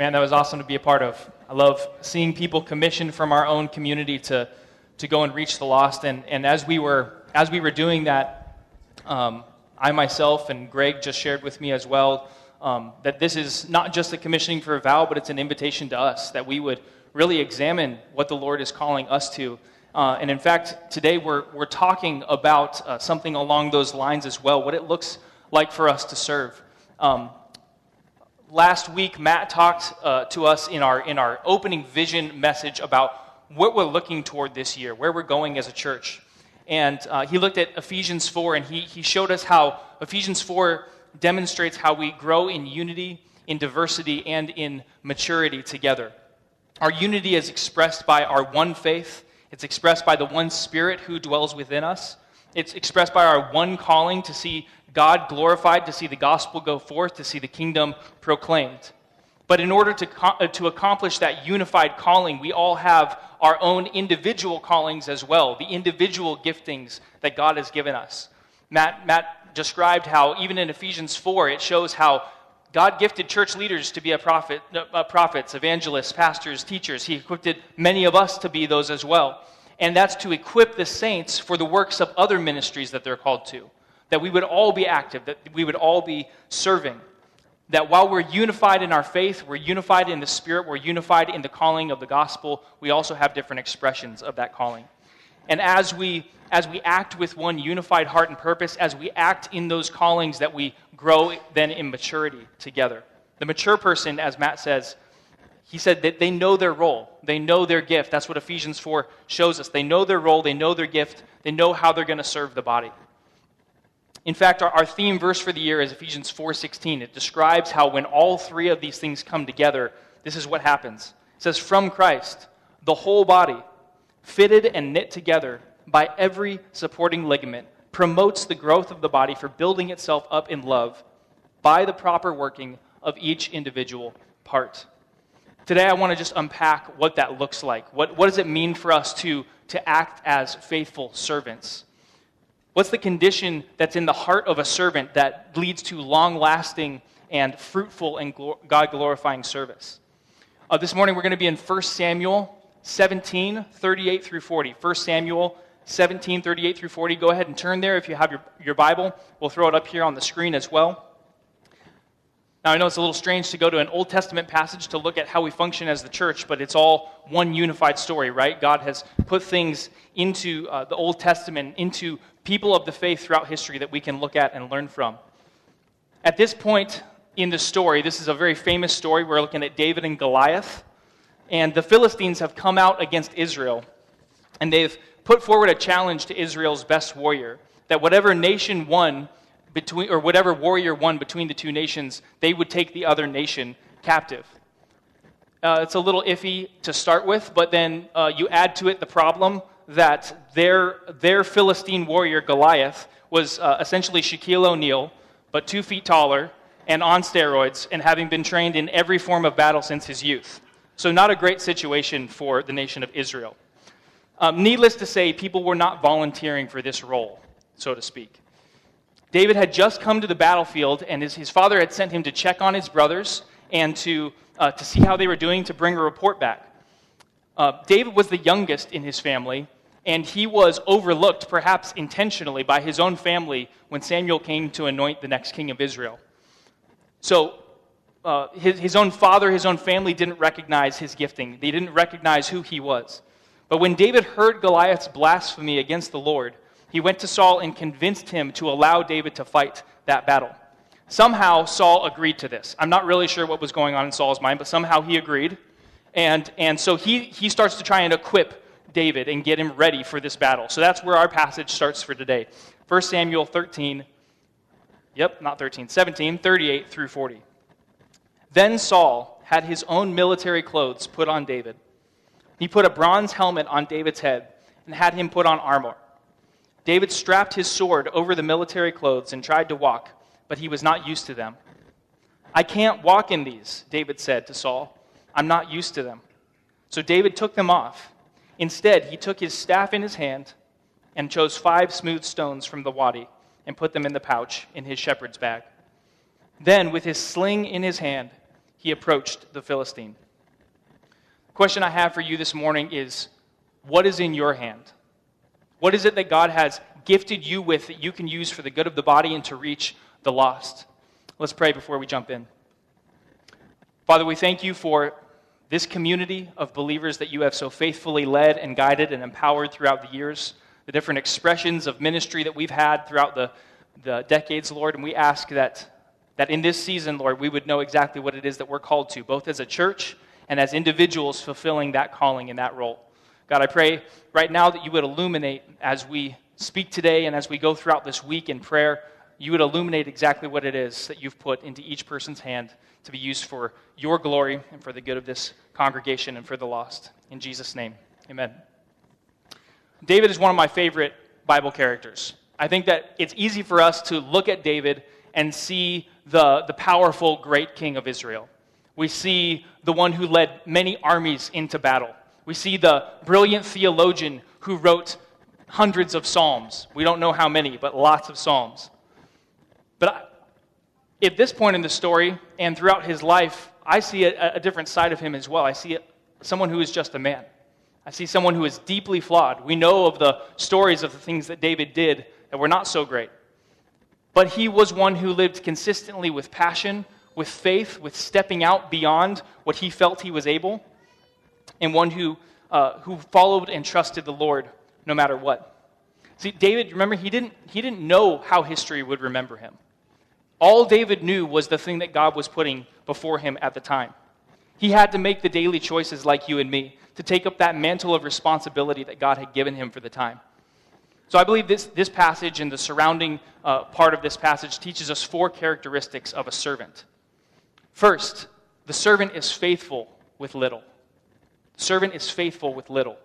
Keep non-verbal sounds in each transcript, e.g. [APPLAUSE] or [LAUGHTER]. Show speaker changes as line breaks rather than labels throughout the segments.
Man, that was awesome to be a part of. I love seeing people commissioned from our own community to, to go and reach the lost. And, and as, we were, as we were doing that, um, I myself and Greg just shared with me as well um, that this is not just a commissioning for a vow, but it's an invitation to us that we would really examine what the Lord is calling us to. Uh, and in fact, today we're, we're talking about uh, something along those lines as well, what it looks like for us to serve. Um, last week, Matt talked uh, to us in our, in our opening vision message about what we're looking toward this year, where we're going as a church. And uh, he looked at Ephesians 4, and he, he showed us how Ephesians 4 demonstrates how we grow in unity, in diversity, and in maturity together. Our unity is expressed by our one faith, it's expressed by the one Spirit who dwells within us. It's expressed by our one calling to see God glorified, to see the gospel go forth, to see the kingdom proclaimed. But in order to, uh, to accomplish that unified calling, we all have our own individual callings as well, the individual giftings that God has given us. Matt, Matt described how, even in Ephesians 4, it shows how God gifted church leaders to be a prophet, uh, prophets, evangelists, pastors, teachers. He equipped many of us to be those as well. And that's to equip the saints for the works of other ministries that they're called to. That we would all be active, that we would all be serving. That while we're unified in our faith, we're unified in the Spirit, we're unified in the calling of the gospel, we also have different expressions of that calling. And as we as we act with one unified heart and purpose, as we act in those callings, that we grow then in maturity together. The mature person, as Matt says, he said that they know their role, they know their gift. That's what Ephesians 4 shows us. They know their role, they know their gift, they know how they're going to serve the body. In fact, our, our theme verse for the year is Ephesians 4:16. It describes how when all three of these things come together, this is what happens. It says, "From Christ, the whole body, fitted and knit together by every supporting ligament, promotes the growth of the body for building itself up in love by the proper working of each individual part. Today, I want to just unpack what that looks like. What, what does it mean for us to, to act as faithful servants? What's the condition that's in the heart of a servant that leads to long lasting and fruitful and God glorifying service? Uh, this morning, we're going to be in 1 Samuel 17, 38 through 40. 1 Samuel 17, 38 through 40. Go ahead and turn there if you have your, your Bible. We'll throw it up here on the screen as well. Now, I know it's a little strange to go to an Old Testament passage to look at how we function as the church, but it's all one unified story, right? God has put things into uh, the Old Testament, into people of the faith throughout history that we can look at and learn from. At this point in the story, this is a very famous story. We're looking at David and Goliath. And the Philistines have come out against Israel. And they've put forward a challenge to Israel's best warrior that whatever nation won between, or whatever warrior won between the two nations, they would take the other nation captive. Uh, it's a little iffy to start with, but then uh, you add to it the problem that their, their Philistine warrior, Goliath, was uh, essentially Shaquille O'Neal, but two feet taller and on steroids, and having been trained in every form of battle since his youth. So, not a great situation for the nation of Israel. Um, needless to say, people were not volunteering for this role, so to speak. David had just come to the battlefield, and his, his father had sent him to check on his brothers and to, uh, to see how they were doing to bring a report back. Uh, David was the youngest in his family, and he was overlooked, perhaps intentionally, by his own family when Samuel came to anoint the next king of Israel. So, uh, his, his own father, his own family didn't recognize his gifting, they didn't recognize who he was. But when David heard Goliath's blasphemy against the Lord, he went to Saul and convinced him to allow David to fight that battle. Somehow, Saul agreed to this. I'm not really sure what was going on in Saul's mind, but somehow he agreed. And, and so he, he starts to try and equip David and get him ready for this battle. So that's where our passage starts for today. 1 Samuel 13, yep, not 13, 17, 38 through 40. Then Saul had his own military clothes put on David he put a bronze helmet on David's head and had him put on armor. David strapped his sword over the military clothes and tried to walk, but he was not used to them. I can't walk in these, David said to Saul. I'm not used to them. So David took them off. Instead, he took his staff in his hand and chose five smooth stones from the wadi and put them in the pouch in his shepherd's bag. Then, with his sling in his hand, he approached the Philistine. The question I have for you this morning is what is in your hand? What is it that God has gifted you with that you can use for the good of the body and to reach the lost? Let's pray before we jump in. Father, we thank you for this community of believers that you have so faithfully led and guided and empowered throughout the years, the different expressions of ministry that we've had throughout the, the decades, Lord. And we ask that, that in this season, Lord, we would know exactly what it is that we're called to, both as a church and as individuals fulfilling that calling and that role. God, I pray right now that you would illuminate as we speak today and as we go throughout this week in prayer, you would illuminate exactly what it is that you've put into each person's hand to be used for your glory and for the good of this congregation and for the lost. In Jesus' name, amen. David is one of my favorite Bible characters. I think that it's easy for us to look at David and see the, the powerful, great king of Israel. We see the one who led many armies into battle. We see the brilliant theologian who wrote hundreds of psalms. We don't know how many, but lots of psalms. But at this point in the story and throughout his life, I see a, a different side of him as well. I see someone who is just a man. I see someone who is deeply flawed. We know of the stories of the things that David did that were not so great. But he was one who lived consistently with passion, with faith, with stepping out beyond what he felt he was able, and one who, uh, who followed and trusted the Lord no matter what. See, David, remember, he didn't, he didn't know how history would remember him. All David knew was the thing that God was putting before him at the time. He had to make the daily choices like you and me to take up that mantle of responsibility that God had given him for the time. So I believe this, this passage and the surrounding uh, part of this passage teaches us four characteristics of a servant. First, the servant is faithful with little. Servant is faithful with little.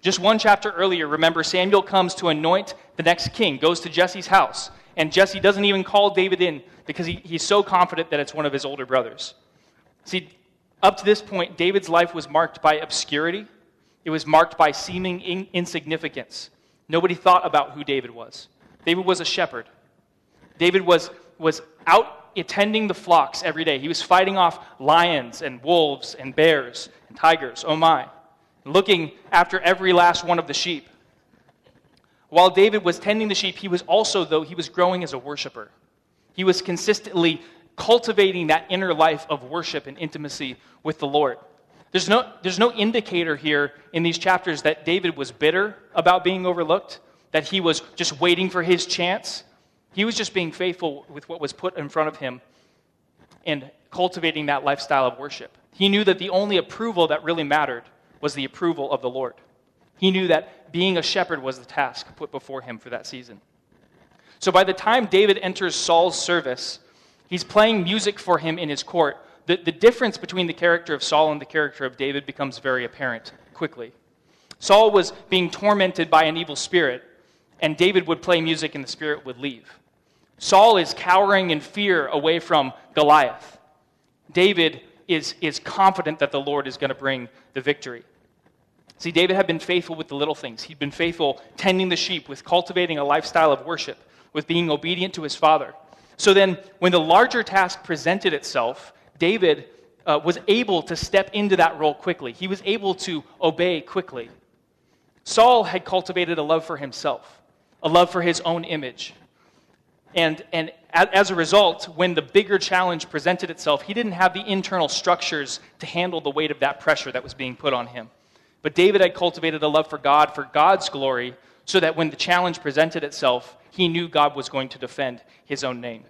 Just one chapter earlier, remember, Samuel comes to anoint the next king, goes to Jesse's house and Jesse doesn't even call David in because he, he's so confident that it's one of his older brothers. See, up to this point, David's life was marked by obscurity, it was marked by seeming in, insignificance. Nobody thought about who David was. David was a shepherd. David was, was out attending the flocks every day. He was fighting off lions and wolves and bears and tigers, oh my, looking after every last one of the sheep. While David was tending the sheep, he was also, though, he was growing as a worshiper. He was consistently cultivating that inner life of worship and intimacy with the Lord. There's no, there's no indicator here in these chapters that David was bitter about being overlooked, that he was just waiting for his chance. He was just being faithful with what was put in front of him and cultivating that lifestyle of worship. He knew that the only approval that really mattered was the approval of the Lord. He knew that being a shepherd was the task put before him for that season. So by the time David enters Saul's service, he's playing music for him in his court. The, the difference between the character of Saul and the character of David becomes very apparent quickly. Saul was being tormented by an evil spirit, and David would play music and the spirit would leave. Saul is cowering in fear away from Goliath. David is, is confident that the Lord is going to bring the victory. See, David had been faithful with the little things. He'd been faithful tending the sheep, with cultivating a lifestyle of worship, with being obedient to his father. So then, when the larger task presented itself, David uh, was able to step into that role quickly. He was able to obey quickly. Saul had cultivated a love for himself, a love for his own image. And, and as a result, when the bigger challenge presented itself, he didn't have the internal structures to handle the weight of that pressure that was being put on him. But David had cultivated a love for God, for God's glory, so that when the challenge presented itself, he knew God was going to defend his own name.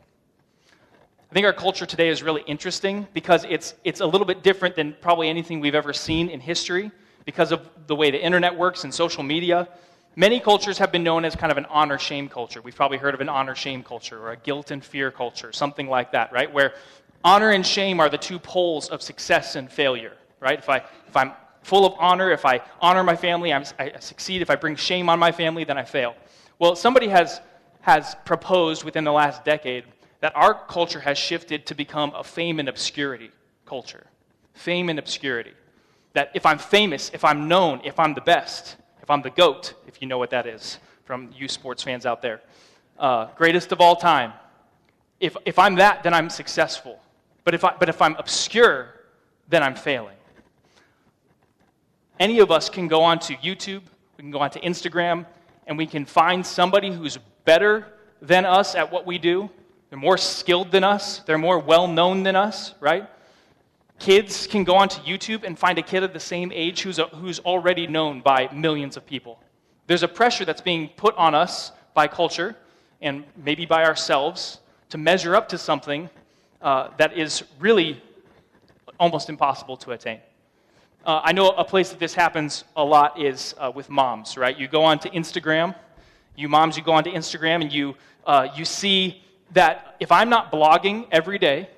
I think our culture today is really interesting because it's, it's a little bit different than probably anything we've ever seen in history because of the way the internet works and social media. Many cultures have been known as kind of an honor shame culture. We've probably heard of an honor shame culture or a guilt and fear culture, something like that, right? Where honor and shame are the two poles of success and failure, right? If, I, if I'm full of honor. If I honor my family, I'm, i succeed. If I bring shame on my family, then I fail. Well, somebody has, has proposed within the last decade that our culture has shifted to become a fame and obscurity culture. Fame and obscurity. That if I'm famous, if I'm known, if I'm the best, if I'm the GOAT, if you know what that is from you sports fans out there, uh, greatest of all time, if, if I'm that, then I'm successful. But if, I, but if I'm obscure, then I'm failing. Any of us can go onto YouTube, we can go onto Instagram, and we can find somebody who's better than us at what we do. They're more skilled than us, they're more well known than us, right? Kids can go onto YouTube and find a kid of the same age who's, a, who's already known by millions of people. There's a pressure that's being put on us by culture and maybe by ourselves to measure up to something uh, that is really almost impossible to attain. Uh, I know a place that this happens a lot is uh, with moms, right? You go onto Instagram, you moms, you go onto Instagram and you, uh, you see that if I'm not blogging every day,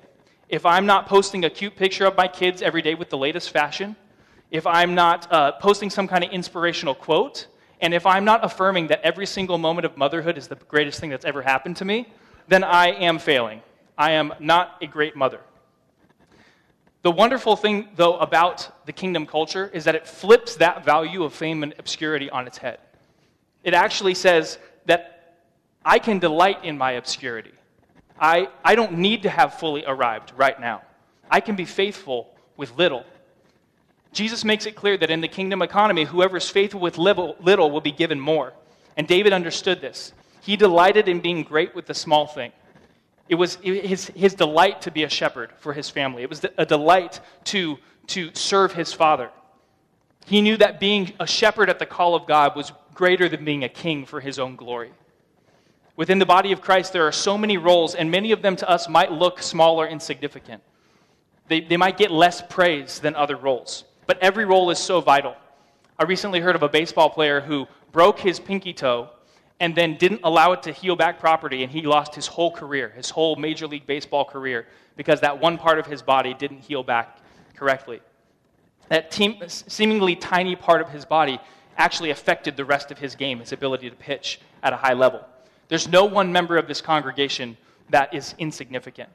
if I'm not posting a cute picture of my kids every day with the latest fashion, if I'm not uh, posting some kind of inspirational quote, and if I'm not affirming that every single moment of motherhood is the greatest thing that's ever happened to me, then I am failing. I am not a great mother. The wonderful thing, though, about the kingdom culture is that it flips that value of fame and obscurity on its head. It actually says that I can delight in my obscurity. I, I don't need to have fully arrived right now. I can be faithful with little. Jesus makes it clear that in the kingdom economy, whoever is faithful with little, little will be given more. And David understood this. He delighted in being great with the small thing. It was his, his delight to be a shepherd for his family. It was a delight to, to serve his father. He knew that being a shepherd at the call of God was greater than being a king for his own glory. Within the body of Christ, there are so many roles, and many of them to us might look small or insignificant. They, they might get less praise than other roles, but every role is so vital. I recently heard of a baseball player who broke his pinky toe and then didn't allow it to heal back properly, and he lost his whole career, his whole Major League Baseball career, because that one part of his body didn't heal back correctly. That team, seemingly tiny part of his body actually affected the rest of his game, his ability to pitch at a high level. There's no one member of this congregation that is insignificant.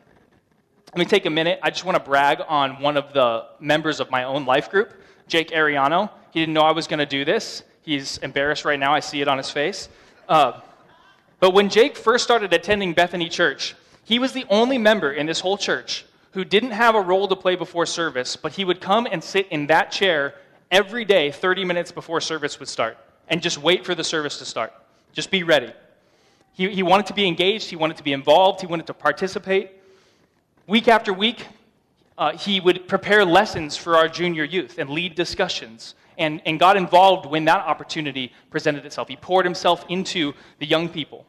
Let me take a minute. I just want to brag on one of the members of my own life group, Jake Ariano. He didn't know I was going to do this. He's embarrassed right now. I see it on his face. Uh, but when Jake first started attending Bethany Church, he was the only member in this whole church who didn't have a role to play before service, but he would come and sit in that chair every day 30 minutes before service would start and just wait for the service to start. Just be ready. He, he wanted to be engaged, he wanted to be involved, he wanted to participate. Week after week, uh, he would prepare lessons for our junior youth and lead discussions and, and got involved when that opportunity presented itself. He poured himself into the young people.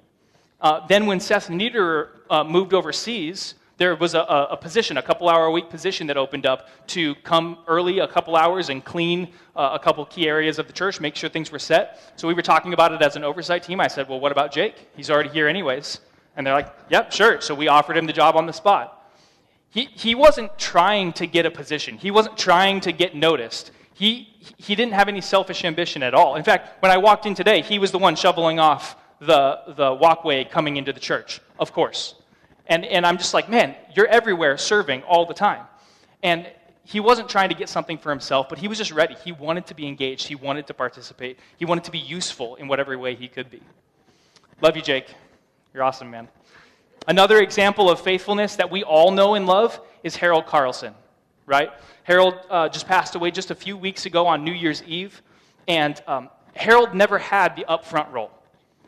Uh, then, when Seth Niederer uh, moved overseas, there was a, a, position, a couple hour a week position that opened up to come early a couple hours and clean uh, a couple key areas of the church, make sure things were set. So we were talking about it as an oversight team. I said, Well, what about Jake? He's already here, anyways. And they're like, Yep, sure. So we offered him the job on the spot. He, he wasn't trying to get a position, he wasn't trying to get noticed. He, he didn't have any selfish ambition at all. In fact, when I walked in today, he was the one shoveling off the, the walkway coming into the church, of course. And, and I'm just like, man, you're everywhere serving all the time. And he wasn't trying to get something for himself, but he was just ready. He wanted to be engaged, he wanted to participate, he wanted to be useful in whatever way he could be. Love you, Jake. You're awesome, man. Another example of faithfulness that we all know and love is Harold Carlson, right? Harold uh, just passed away just a few weeks ago on New Year's Eve, and um, Harold never had the upfront role.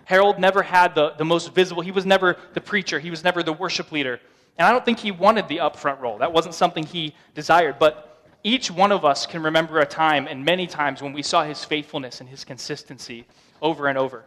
Harold never had the, the most visible, he was never the preacher, he was never the worship leader. And I don't think he wanted the upfront role. That wasn't something he desired. But each one of us can remember a time, and many times, when we saw his faithfulness and his consistency over and over.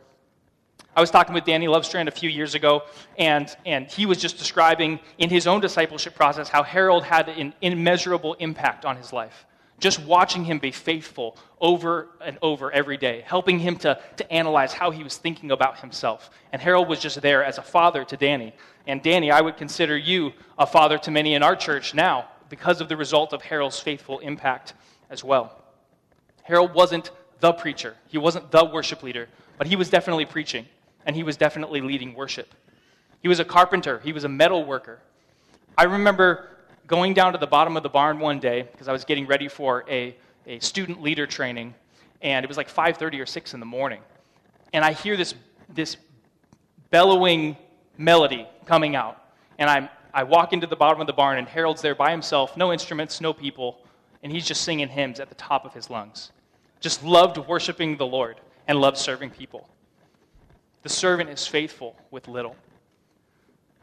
I was talking with Danny Lovestrand a few years ago, and, and he was just describing in his own discipleship process how Harold had an immeasurable impact on his life. Just watching him be faithful over and over every day, helping him to, to analyze how he was thinking about himself. And Harold was just there as a father to Danny. And Danny, I would consider you a father to many in our church now because of the result of Harold's faithful impact as well. Harold wasn't the preacher, he wasn't the worship leader, but he was definitely preaching and he was definitely leading worship. He was a carpenter, he was a metal worker. I remember going down to the bottom of the barn one day because I was getting ready for a, a student leader training, and it was like 5.30 or 6 in the morning. And I hear this, this bellowing melody coming out. And I'm I walk into the bottom of the barn, and Harold's there by himself, no instruments, no people, and he's just singing hymns at the top of his lungs. Just loved worshiping the Lord and loved serving people. The servant is faithful with little.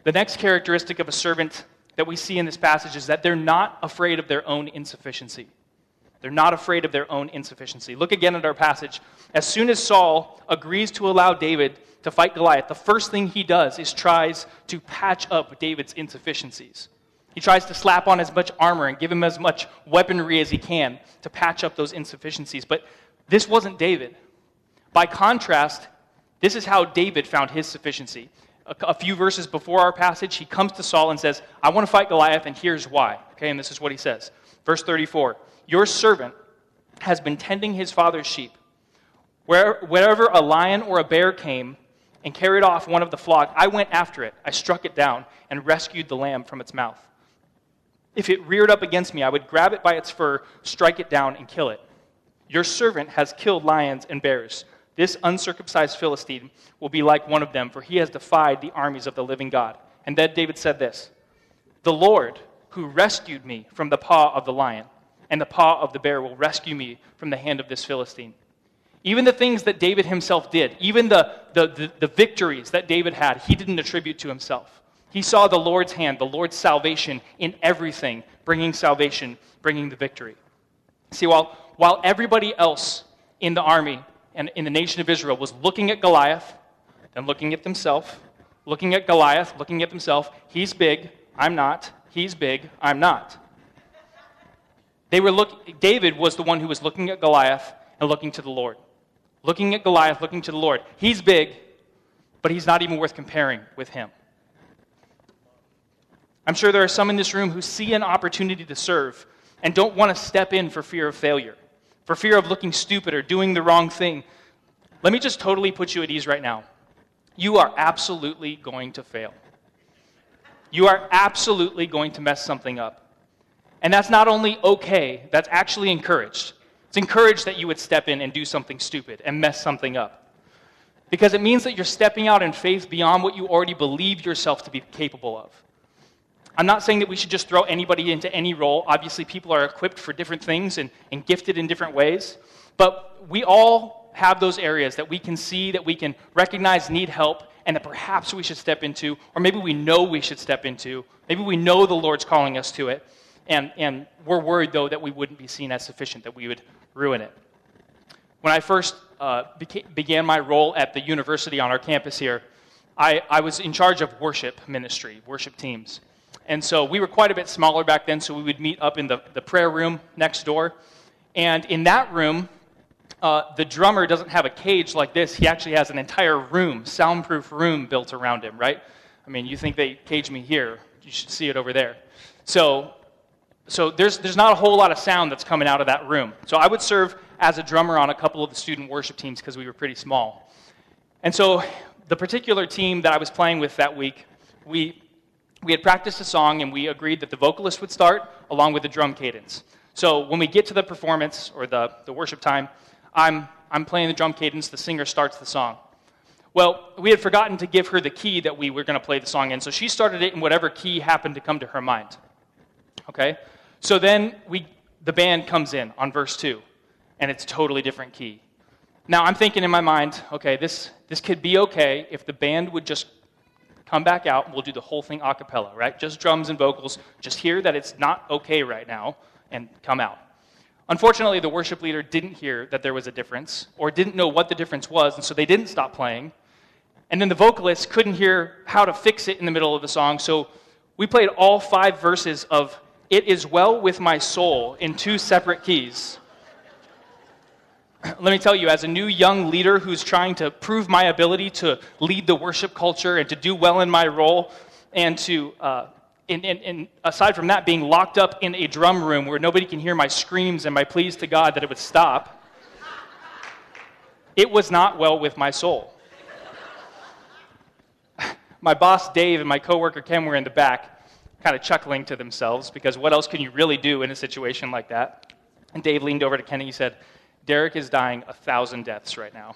The next characteristic of a servant that we see in this passage is that they're not afraid of their own insufficiency. They're not afraid of their own insufficiency. Look again at our passage. As soon as Saul agrees to allow David to fight Goliath, the first thing he does is tries to patch up David's insufficiencies. He tries to slap on as much armor and give him as much weaponry as he can to patch up those insufficiencies. But this wasn't David. By contrast, this is how David found his sufficiency. A, few verses before our passage, he comes to Saul and says, I want to fight Goliath, and here's why. Okay, and this is what he says. Verse 34 Your servant has been tending his father's sheep. Where, wherever a lion or a bear came and carried off one of the flock, I went after it. I struck it down and rescued the lamb from its mouth. If it reared up against me, I would grab it by its fur, strike it down, and kill it. Your servant has killed lions and bears. This uncircumcised Philistine will be like one of them, for he has defied the armies of the living God. And then David said this The Lord, who rescued me from the paw of the lion and the paw of the bear, will rescue me from the hand of this Philistine. Even the things that David himself did, even the, the, the, the victories that David had, he didn't attribute to himself. He saw the Lord's hand, the Lord's salvation in everything, bringing salvation, bringing the victory. See, while, while everybody else in the army and in the nation of Israel was looking at Goliath, then looking at themselves, looking at Goliath, looking at themselves, he's big, I'm not. He's big, I'm not. They were look, David was the one who was looking at Goliath and looking to the Lord. Looking at Goliath, looking to the Lord. He's big, but he's not even worth comparing with him. I'm sure there are some in this room who see an opportunity to serve and don't want to step in for fear of failure, for fear of looking stupid or doing the wrong thing. Let me just totally put you at ease right now. You are absolutely going to fail. You are absolutely going to mess something up. And that's not only okay, that's actually encouraged. It's encouraged that you would step in and do something stupid and mess something up. Because it means that you're stepping out in faith beyond what you already believe yourself to be capable of. I'm not saying that we should just throw anybody into any role. Obviously, people are equipped for different things and, and gifted in different ways. But we all have those areas that we can see, that we can recognize need help, and that perhaps we should step into, or maybe we know we should step into. Maybe we know the Lord's calling us to it, and, and we're worried, though, that we wouldn't be seen as sufficient, that we would ruin it. When I first uh, beca- began my role at the university on our campus here, I, I was in charge of worship ministry, worship teams. And so we were quite a bit smaller back then, so we would meet up in the, the prayer room next door. And in that room, uh, the drummer doesn't have a cage like this. He actually has an entire room, soundproof room built around him, right? I mean, you think they cage me here. You should see it over there. So, so there's, there's not a whole lot of sound that's coming out of that room. So I would serve as a drummer on a couple of the student worship teams because we were pretty small. And so the particular team that I was playing with that week, we, we had practiced a song and we agreed that the vocalist would start along with the drum cadence. So when we get to the performance or the, the worship time, I'm, I'm playing the drum cadence, the singer starts the song. Well, we had forgotten to give her the key that we were going to play the song in, so she started it in whatever key happened to come to her mind. Okay? So then we, the band comes in on verse 2, and it's totally different key. Now I'm thinking in my mind, okay, this, this could be okay if the band would just come back out, and we'll do the whole thing a cappella, right? Just drums and vocals. Just hear that it's not okay right now and come out. Unfortunately, the worship leader didn't hear that there was a difference or didn't know what the difference was, and so they didn't stop playing. And then the vocalist couldn't hear how to fix it in the middle of the song, so we played all five verses of It Is Well With My Soul in two separate keys [CLEARS THROAT] let me tell you, as a new young leader who's trying to prove my ability to lead the worship culture and to do well in my role, and to, uh, and, and, and aside from that, being locked up in a drum room where nobody can hear my screams and my pleas to God that it would stop, it was not well with my soul. [LAUGHS] my boss, Dave, and my coworker, Ken, were in the back, kind of chuckling to themselves because what else can you really do in a situation like that? And Dave leaned over to Ken and he said, Derek is dying a thousand deaths right now.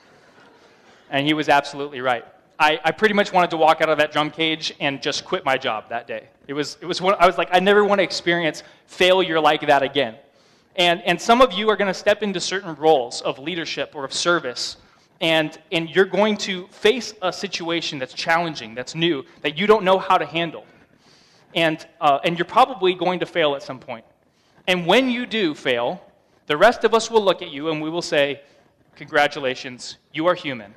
And he was absolutely right. I, I pretty much wanted to walk out of that drum cage and just quit my job that day. It was, it was I was like, I never want to experience failure like that again. And, and some of you are going to step into certain roles of leadership or of service, and, and you're going to face a situation that's challenging, that's new, that you don't know how to handle. And, uh, and you're probably going to fail at some point. And when you do fail, the rest of us will look at you and we will say, Congratulations, you are human.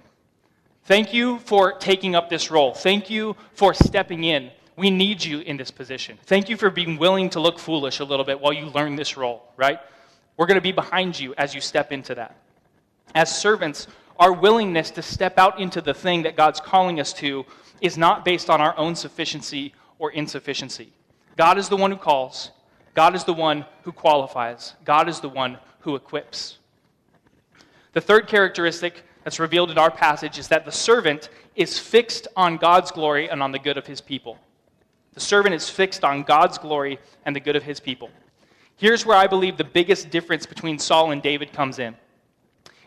Thank you for taking up this role. Thank you for stepping in. We need you in this position. Thank you for being willing to look foolish a little bit while you learn this role, right? We're going to be behind you as you step into that. As servants, our willingness to step out into the thing that God's calling us to is not based on our own sufficiency or insufficiency. God is the one who calls, God is the one who qualifies, God is the one who equips. The third characteristic that's revealed in our passage is that the servant is fixed on God's glory and on the good of his people. The servant is fixed on God's glory and the good of his people. Here's where I believe the biggest difference between Saul and David comes in.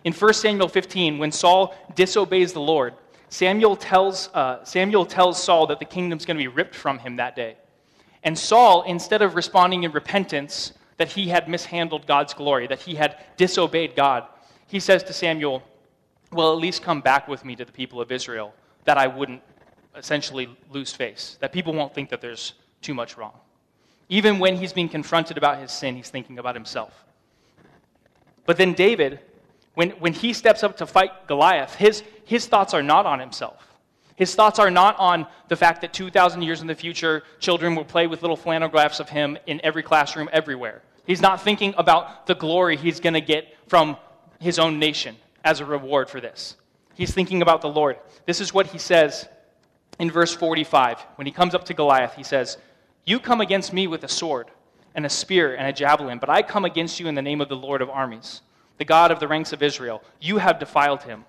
In 1 Samuel 15, when Saul disobeys the Lord, Samuel tells, uh, Samuel tells Saul that the kingdom's going to be ripped from him that day. And Saul, instead of responding in repentance that he had mishandled God's glory, that he had disobeyed God, he says to Samuel, Well, at least come back with me to the people of Israel, that I wouldn't essentially lose face, that people won't think that there's too much wrong. Even when he's being confronted about his sin, he's thinking about himself. But then David, when, when he steps up to fight Goliath, his, his thoughts are not on himself. His thoughts are not on the fact that 2,000 years in the future, children will play with little flannel graphs of him in every classroom everywhere. He's not thinking about the glory he's going to get from his own nation as a reward for this. He's thinking about the Lord. This is what he says in verse 45. When he comes up to Goliath, he says, You come against me with a sword and a spear and a javelin, but I come against you in the name of the Lord of armies, the God of the ranks of Israel. You have defiled him.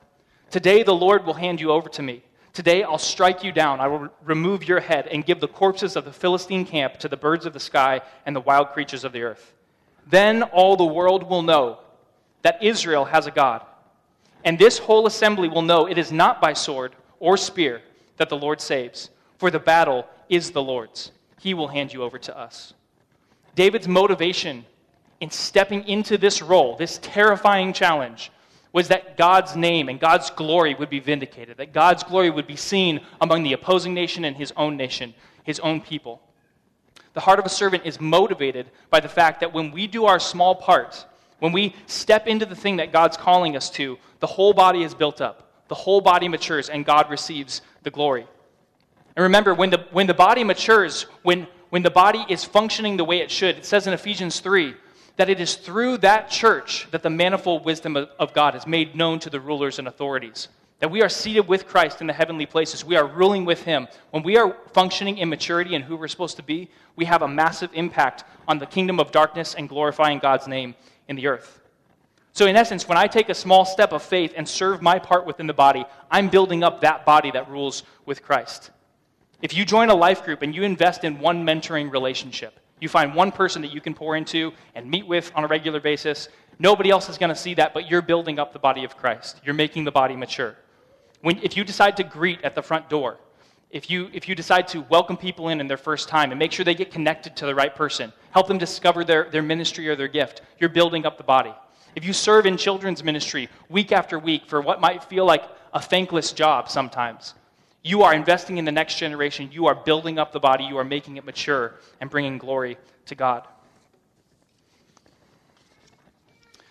Today the Lord will hand you over to me. Today I'll strike you down. I will remove your head and give the corpses of the Philistine camp to the birds of the sky and the wild creatures of the earth. Then all the world will know that Israel has a God. And this whole assembly will know it is not by sword or spear that the Lord saves, for the battle is the Lord's. He will hand you over to us. David's motivation in stepping into this role, this terrifying challenge, was that God's name and God's glory would be vindicated, that God's glory would be seen among the opposing nation and his own nation, his own people. The heart of a servant is motivated by the fact that when we do our small part, when we step into the thing that God's calling us to, the whole body is built up, the whole body matures, and God receives the glory. And remember, when the, when the body matures, when, when the body is functioning the way it should, it says in Ephesians 3 that it is through that church that the manifold wisdom of, God is made known to the rulers and authorities. That we are seated with Christ in the heavenly places. We are ruling with Him. When we are functioning in maturity and who we're supposed to be, we have a massive impact on the kingdom of darkness and glorifying God's name in the earth. So, in essence, when I take a small step of faith and serve my part within the body, I'm building up that body that rules with Christ. If you join a life group and you invest in one mentoring relationship, you find one person that you can pour into and meet with on a regular basis, nobody else is going to see that, but you're building up the body of Christ. You're making the body mature. When, if you decide to greet at the front door, if you, if you decide to welcome people in in their first time and make sure they get connected to the right person, help them discover their, their ministry or their gift, you're building up the body. If you serve in children's ministry week after week for what might feel like a thankless job sometimes, you are investing in the next generation. You are building up the body. You are making it mature and bringing glory to God.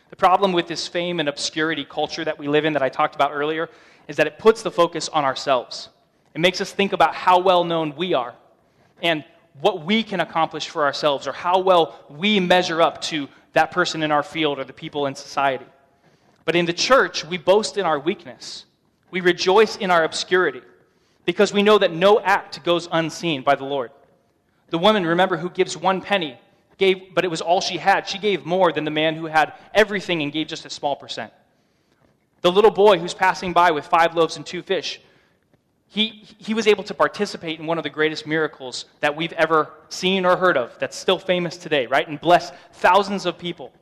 The problem with this fame and obscurity culture that we live in that I talked about earlier is that it puts the focus on ourselves. It makes us think about how well known we are and what we can accomplish for ourselves or how well we measure up to that person in our field or the people in society. But in the church, we boast in our weakness. We rejoice in our obscurity because we know that no act goes unseen by the Lord. The woman, remember, who gives one penny, gave, but it was all she had. She gave more than the man who had everything and gave just a small percent. The little boy who's passing by with five loaves and two fish, he, he was able to participate in one of the greatest miracles that we've ever seen or heard of that's still famous today, right? And bless thousands of people.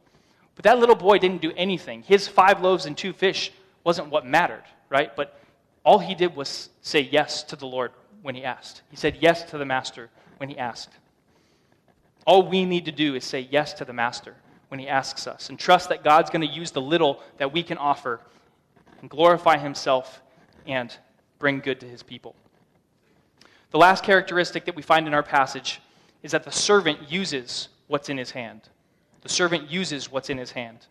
But that little boy didn't do anything. His five loaves and two fish wasn't what mattered, right? But all he did was say yes to the Lord when he asked. He said yes to the master when he asked. All we need to do is say yes to the master when he asks us and trust that God's going to use the little that we can offer and glorify himself and bring good to his people. The last characteristic that we find in our passage is that the servant uses what's in his hand. The servant uses what's in his hand.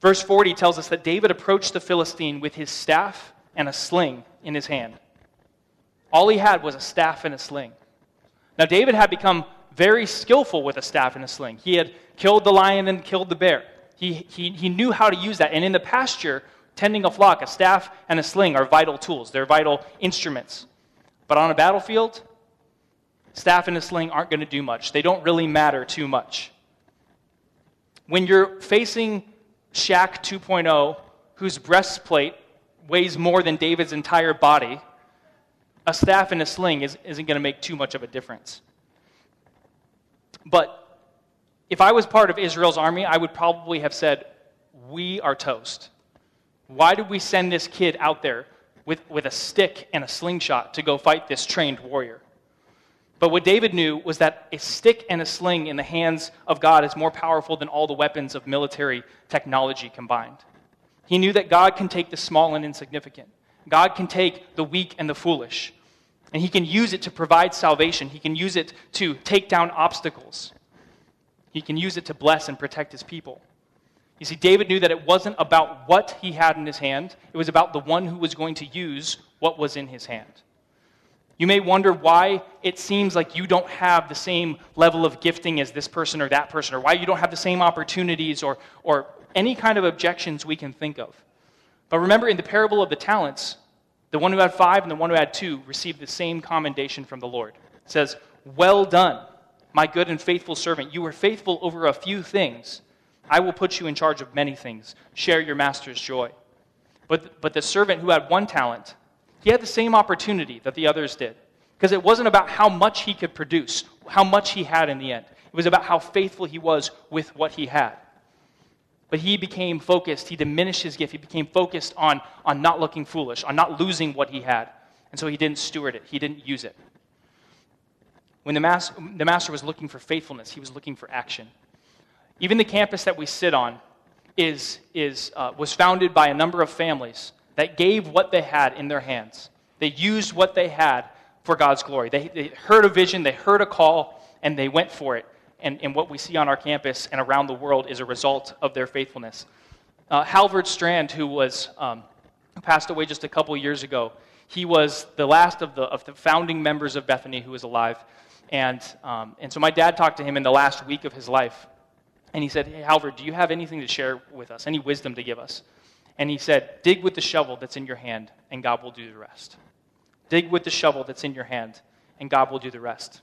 Verse 40 tells us that David approached the Philistine with his staff and a sling in his hand. All he had was a staff and a sling. Now, David had become very skillful with a staff and a sling. He had killed the lion and killed the bear. He, he, he knew how to use that. And in the pasture, tending a flock, a staff and a sling are vital tools, they're vital instruments. But on a battlefield, staff and a sling aren't going to do much. They don't really matter too much. When you're facing Shaq 2.0, whose breastplate weighs more than David's entire body, a staff and a sling is, isn't going to make too much of a difference. But if I was part of Israel's army, I would probably have said, We are toast. Why did we send this kid out there with, with a stick and a slingshot to go fight this trained warrior? But what David knew was that a stick and a sling in the hands of God is more powerful than all the weapons of military technology combined. He knew that God can take the small and insignificant, God can take the weak and the foolish, and He can use it to provide salvation. He can use it to take down obstacles, He can use it to bless and protect His people. You see, David knew that it wasn't about what he had in his hand, it was about the one who was going to use what was in his hand. You may wonder why it seems like you don't have the same level of gifting as this person or that person, or why you don't have the same opportunities or, or any kind of objections we can think of. But remember, in the parable of the talents, the one who had five and the one who had two received the same commendation from the Lord. It says, Well done, my good and faithful servant. You were faithful over a few things. I will put you in charge of many things. Share your master's joy. But, but the servant who had one talent, he had the same opportunity that the others did. Because it wasn't about how much he could produce, how much he had in the end. It was about how faithful he was with what he had. But he became focused. He diminished his gift. He became focused on, on not looking foolish, on not losing what he had. And so he didn't steward it, he didn't use it. When the, mas- the master was looking for faithfulness, he was looking for action. Even the campus that we sit on is, is, uh, was founded by a number of families that gave what they had in their hands. They used what they had for God's glory. They, they heard a vision, they heard a call, and they went for it. And, and what we see on our campus and around the world is a result of their faithfulness. Uh, Halvard Strand, who was um, passed away just a couple years ago, he was the last of the, of the founding members of Bethany who was alive. And, um, and so my dad talked to him in the last week of his life. And he said, Hey, Halvard, do you have anything to share with us? Any wisdom to give us? And he said, Dig with the shovel that's in your hand, and God will do the rest. Dig with the shovel that's in your hand, and God will do the rest.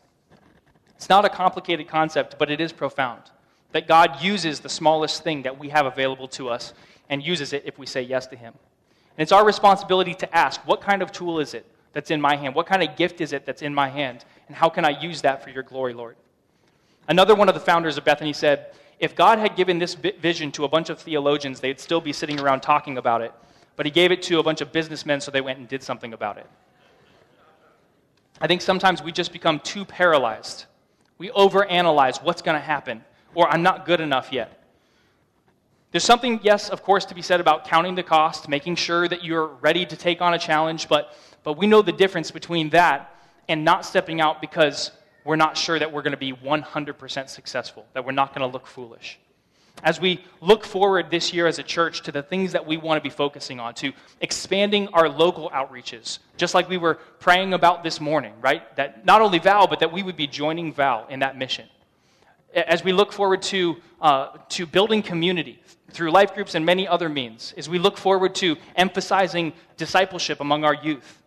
It's not a complicated concept, but it is profound. That God uses the smallest thing that we have available to us and uses it if we say yes to Him. And it's our responsibility to ask, What kind of tool is it that's in my hand? What kind of gift is it that's in my hand? And how can I use that for your glory, Lord? Another one of the founders of Bethany said, if God had given this vision to a bunch of theologians, they'd still be sitting around talking about it. But he gave it to a bunch of businessmen, so they went and did something about it. I think sometimes we just become too paralyzed. We overanalyze what's going to happen, or I'm not good enough yet. There's something, yes, of course, to be said about counting the cost, making sure that you're ready to take on a challenge, but, but we know the difference between that and not stepping out because we're not sure that we're going to be 100% successful, that we're not going to look foolish. As we look forward this year as a church to the things that we want to be focusing on, to expanding our local outreaches, just like we were praying about this morning, right? That not only Val, but that we would be joining Val in that mission. As we look forward to, uh, to building community through life groups and many other means, as we look forward to emphasizing discipleship among our youth,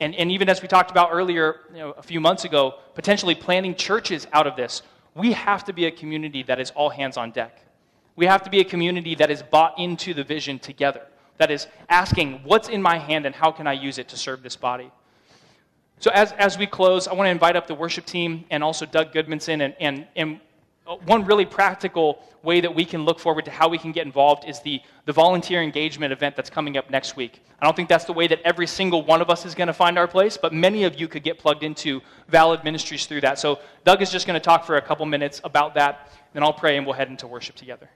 and, and even as we talked about earlier, you know, a few months ago, potentially planning churches out of this, we have to be a community that is all hands on deck. We have to be a community that is bought into the vision together, that is asking, what's in my hand and how can I use it to serve this body? So, as, as we close, I want to invite up the worship team and also Doug Goodmanson. And, and, and one really practical way that we can look forward to how we can get involved is the, the volunteer engagement event that's coming up next week. I don't think that's the way that every single one of us is going to find our place, but many of you could get plugged into valid ministries through that. So Doug is just going to talk for a couple minutes about that, then I'll pray and we'll head into worship together.